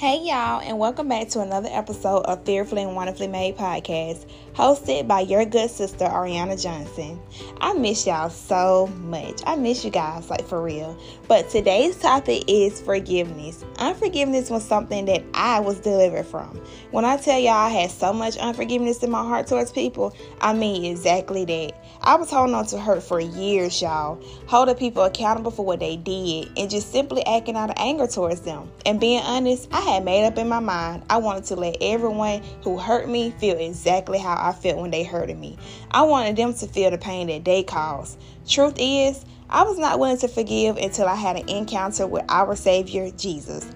Hey, y'all, and welcome back to another episode of Fearfully and Wonderfully Made podcast, hosted by your good sister, Ariana Johnson. I miss y'all so much. I miss you guys, like for real. But today's topic is forgiveness. Unforgiveness was something that I was delivered from. When I tell y'all I had so much unforgiveness in my heart towards people, I mean exactly that. I was holding on to hurt for years, y'all, holding people accountable for what they did, and just simply acting out of anger towards them. And being honest, I had made up in my mind I wanted to let everyone who hurt me feel exactly how I felt when they hurted me. I wanted them to feel the pain that they caused. Truth is, I was not willing to forgive until I had an encounter with our Savior, Jesus.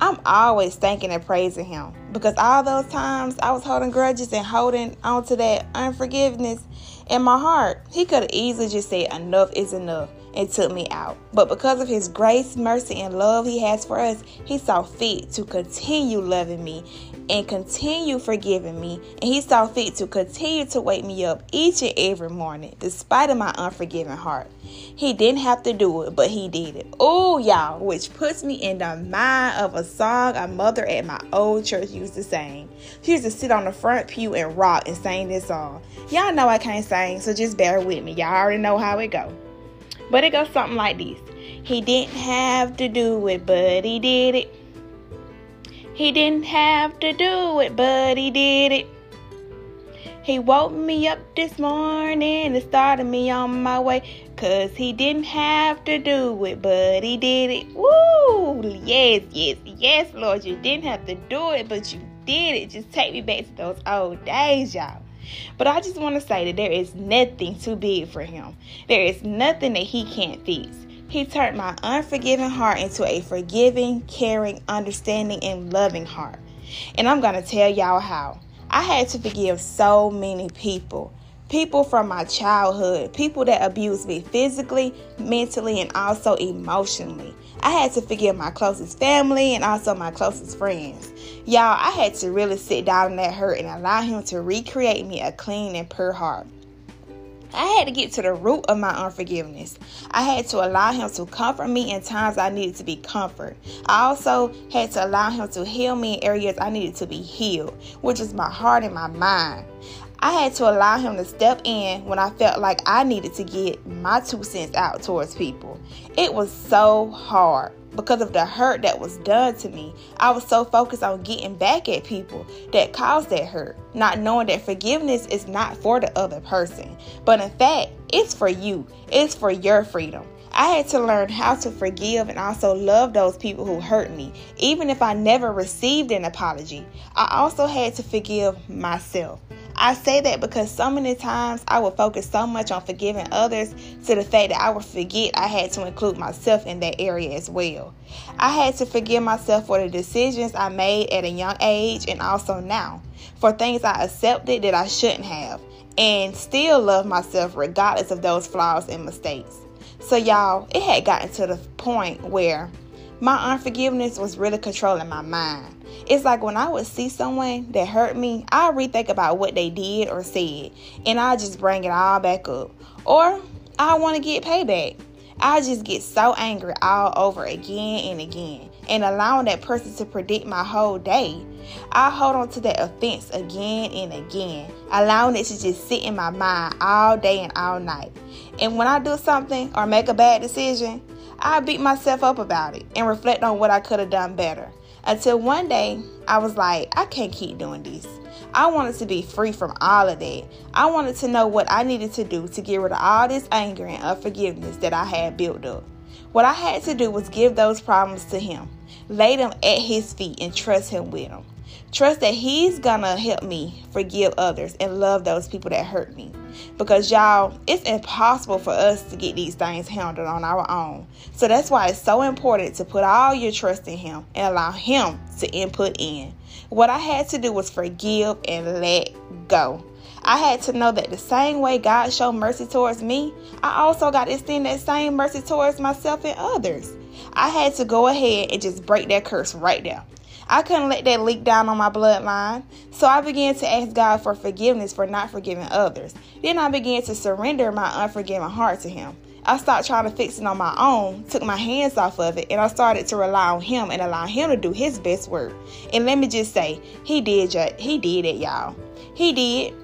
I'm always thanking and praising Him because all those times I was holding grudges and holding on to that unforgiveness in my heart, He could have easily just said, Enough is enough and took me out. But because of his grace, mercy, and love he has for us, he saw fit to continue loving me and continue forgiving me. And he saw fit to continue to wake me up each and every morning, despite of my unforgiving heart. He didn't have to do it, but he did it. Oh, y'all, which puts me in the mind of a song a mother at my old church used to sing. She used to sit on the front pew and rock and sing this song. Y'all know I can't sing, so just bear with me. Y'all already know how it go. But it goes something like this. He didn't have to do it, but he did it. He didn't have to do it, but he did it. He woke me up this morning and started me on my way. Cause he didn't have to do it, but he did it. Woo! Yes, yes, yes, Lord. You didn't have to do it, but you did it. Just take me back to those old days, y'all. But I just want to say that there is nothing too big for him. There is nothing that he can't fix. He turned my unforgiving heart into a forgiving, caring, understanding, and loving heart. And I'm going to tell y'all how. I had to forgive so many people. People from my childhood, people that abused me physically, mentally, and also emotionally. I had to forgive my closest family and also my closest friends. Y'all, I had to really sit down in that hurt and allow Him to recreate me a clean and pure heart. I had to get to the root of my unforgiveness. I had to allow him to comfort me in times I needed to be comforted. I also had to allow him to heal me in areas I needed to be healed, which is my heart and my mind. I had to allow him to step in when I felt like I needed to get my two cents out towards people. It was so hard because of the hurt that was done to me. I was so focused on getting back at people that caused that hurt, not knowing that forgiveness is not for the other person, but in fact, it's for you, it's for your freedom. I had to learn how to forgive and also love those people who hurt me, even if I never received an apology. I also had to forgive myself. I say that because so many times I would focus so much on forgiving others to the fact that I would forget I had to include myself in that area as well. I had to forgive myself for the decisions I made at a young age and also now, for things I accepted that I shouldn't have, and still love myself regardless of those flaws and mistakes. So, y'all, it had gotten to the point where my unforgiveness was really controlling my mind. It's like when I would see someone that hurt me, I rethink about what they did or said, and I just bring it all back up. Or I want to get payback. I just get so angry all over again and again, and allowing that person to predict my whole day. I hold on to that offense again and again, allowing it to just sit in my mind all day and all night. And when I do something or make a bad decision, I beat myself up about it and reflect on what I could have done better. Until one day, I was like, I can't keep doing this. I wanted to be free from all of that. I wanted to know what I needed to do to get rid of all this anger and unforgiveness that I had built up. What I had to do was give those problems to Him, lay them at His feet, and trust Him with them. Trust that He's gonna help me forgive others and love those people that hurt me. Because, y'all, it's impossible for us to get these things handled on our own. So that's why it's so important to put all your trust in Him and allow Him to input in. What I had to do was forgive and let go. I had to know that the same way God showed mercy towards me, I also got to extend that same mercy towards myself and others. I had to go ahead and just break that curse right there. I couldn't let that leak down on my bloodline. So I began to ask God for forgiveness for not forgiving others. Then I began to surrender my unforgiving heart to Him. I stopped trying to fix it on my own, took my hands off of it, and I started to rely on him and allow him to do his best work. And let me just say, he did he did it, y'all. He did.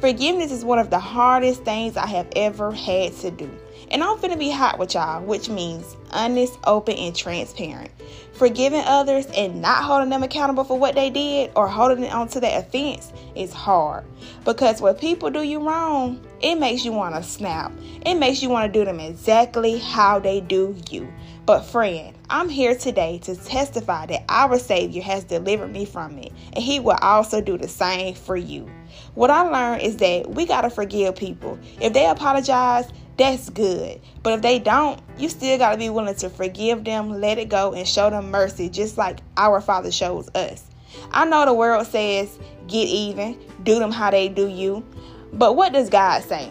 Forgiveness is one of the hardest things I have ever had to do. And I'm finna be hot with y'all, which means honest, open, and transparent. Forgiving others and not holding them accountable for what they did or holding on to that offense is hard. Because when people do you wrong, it makes you want to snap. It makes you want to do them exactly how they do you. But, friend, I'm here today to testify that our Savior has delivered me from it, and He will also do the same for you. What I learned is that we got to forgive people. If they apologize, that's good. But if they don't, you still got to be willing to forgive them, let it go, and show them mercy, just like our Father shows us. I know the world says, get even, do them how they do you. But what does God say?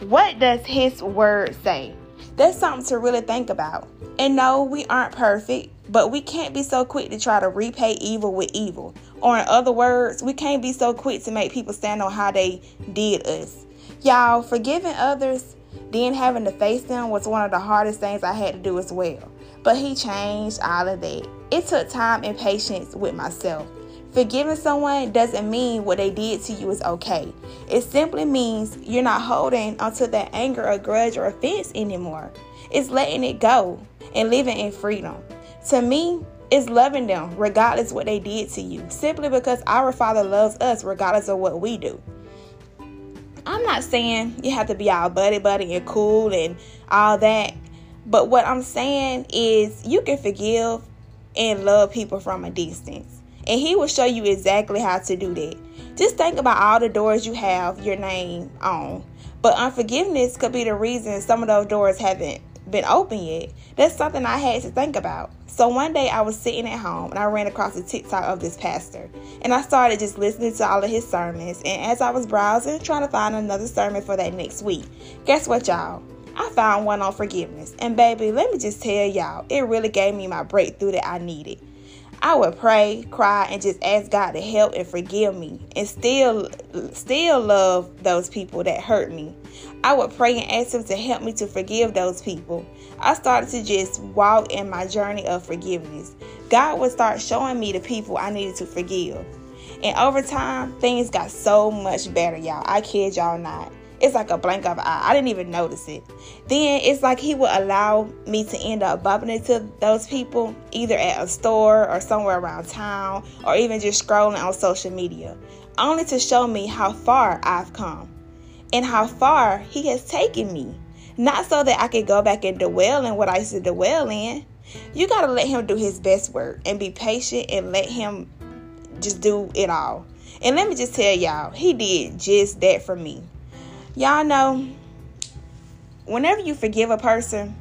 What does His Word say? That's something to really think about. And no, we aren't perfect, but we can't be so quick to try to repay evil with evil. Or, in other words, we can't be so quick to make people stand on how they did us. Y'all, forgiving others then having to face them was one of the hardest things I had to do as well. But he changed all of that. It took time and patience with myself. Forgiving someone doesn't mean what they did to you is okay. It simply means you're not holding onto that anger or grudge or offense anymore. It's letting it go and living in freedom. To me, it's loving them regardless what they did to you, simply because our Father loves us regardless of what we do. I'm not saying you have to be all buddy buddy and cool and all that. But what I'm saying is you can forgive and love people from a distance. And he will show you exactly how to do that. Just think about all the doors you have your name on. But unforgiveness could be the reason some of those doors haven't been open yet. That's something I had to think about. So one day I was sitting at home and I ran across a TikTok of this pastor. And I started just listening to all of his sermons. And as I was browsing, trying to find another sermon for that next week, guess what, y'all? I found one on forgiveness. And baby, let me just tell y'all, it really gave me my breakthrough that I needed. I would pray, cry, and just ask God to help and forgive me, and still, still love those people that hurt me. I would pray and ask Him to help me to forgive those people. I started to just walk in my journey of forgiveness. God would start showing me the people I needed to forgive. And over time, things got so much better, y'all. I kid y'all not. It's like a blank of an eye. I didn't even notice it. Then it's like he would allow me to end up bumping into those people either at a store or somewhere around town or even just scrolling on social media, only to show me how far I've come and how far he has taken me. Not so that I could go back and dwell in what I used to dwell in. You got to let him do his best work and be patient and let him just do it all. And let me just tell y'all, he did just that for me. Y'all know, whenever you forgive a person,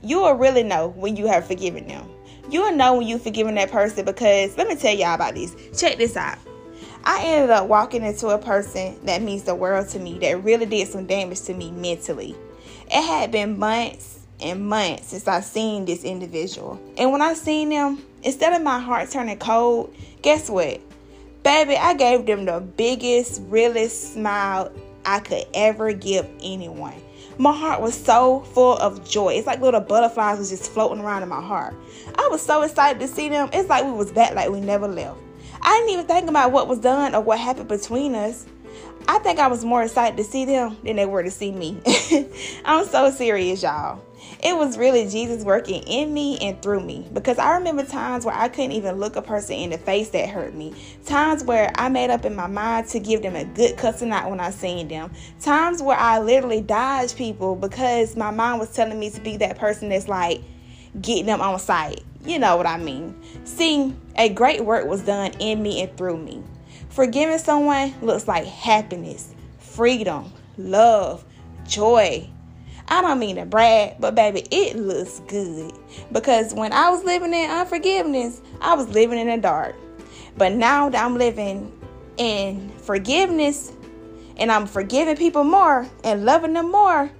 you will really know when you have forgiven them. You will know when you've forgiven that person because let me tell y'all about this. Check this out. I ended up walking into a person that means the world to me that really did some damage to me mentally. It had been months and months since I seen this individual. And when I seen them, instead of my heart turning cold, guess what? Baby, I gave them the biggest, realest smile I could ever give anyone. My heart was so full of joy. It's like little butterflies was just floating around in my heart. I was so excited to see them. It's like we was back like we never left. I didn't even think about what was done or what happened between us. I think I was more excited to see them than they were to see me. I'm so serious, y'all. It was really Jesus working in me and through me because I remember times where I couldn't even look a person in the face that hurt me. Times where I made up in my mind to give them a good cussing out when I seen them. Times where I literally dodged people because my mind was telling me to be that person that's like getting them on sight. You know what I mean. See, a great work was done in me and through me. Forgiving someone looks like happiness, freedom, love, joy. I don't mean to brag, but baby, it looks good. Because when I was living in unforgiveness, I was living in the dark. But now that I'm living in forgiveness and I'm forgiving people more and loving them more,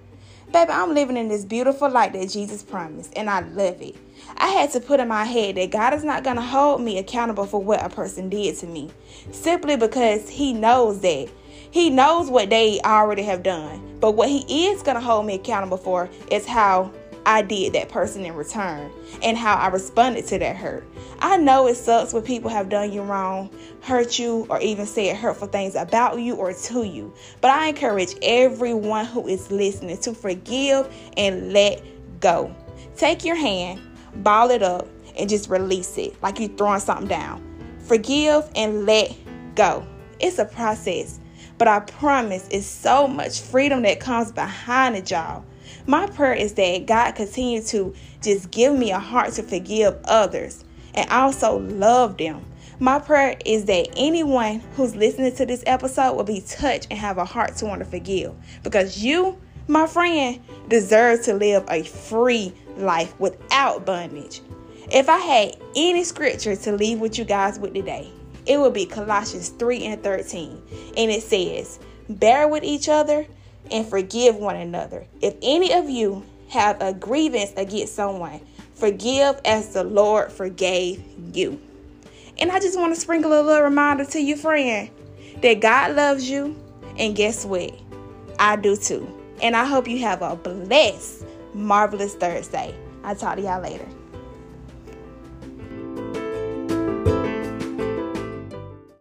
baby, I'm living in this beautiful light that Jesus promised, and I love it. I had to put in my head that God is not going to hold me accountable for what a person did to me simply because He knows that He knows what they already have done. But what he is going to hold me accountable for is how I did that person in return and how I responded to that hurt. I know it sucks when people have done you wrong, hurt you, or even said hurtful things about you or to you. But I encourage everyone who is listening to forgive and let go. Take your hand, ball it up, and just release it like you're throwing something down. Forgive and let go. It's a process, but I promise it's so much freedom that comes behind it, y'all. My prayer is that God continue to just give me a heart to forgive others and also love them. My prayer is that anyone who's listening to this episode will be touched and have a heart to want to forgive because you, my friend, deserve to live a free life without bondage. If I had any scripture to leave with you guys with today, it would be Colossians 3 and 13. And it says, Bear with each other and forgive one another. If any of you have a grievance against someone, forgive as the Lord forgave you. And I just want to sprinkle a little reminder to you, friend, that God loves you. And guess what? I do too. And I hope you have a blessed, marvelous Thursday. I'll talk to y'all later.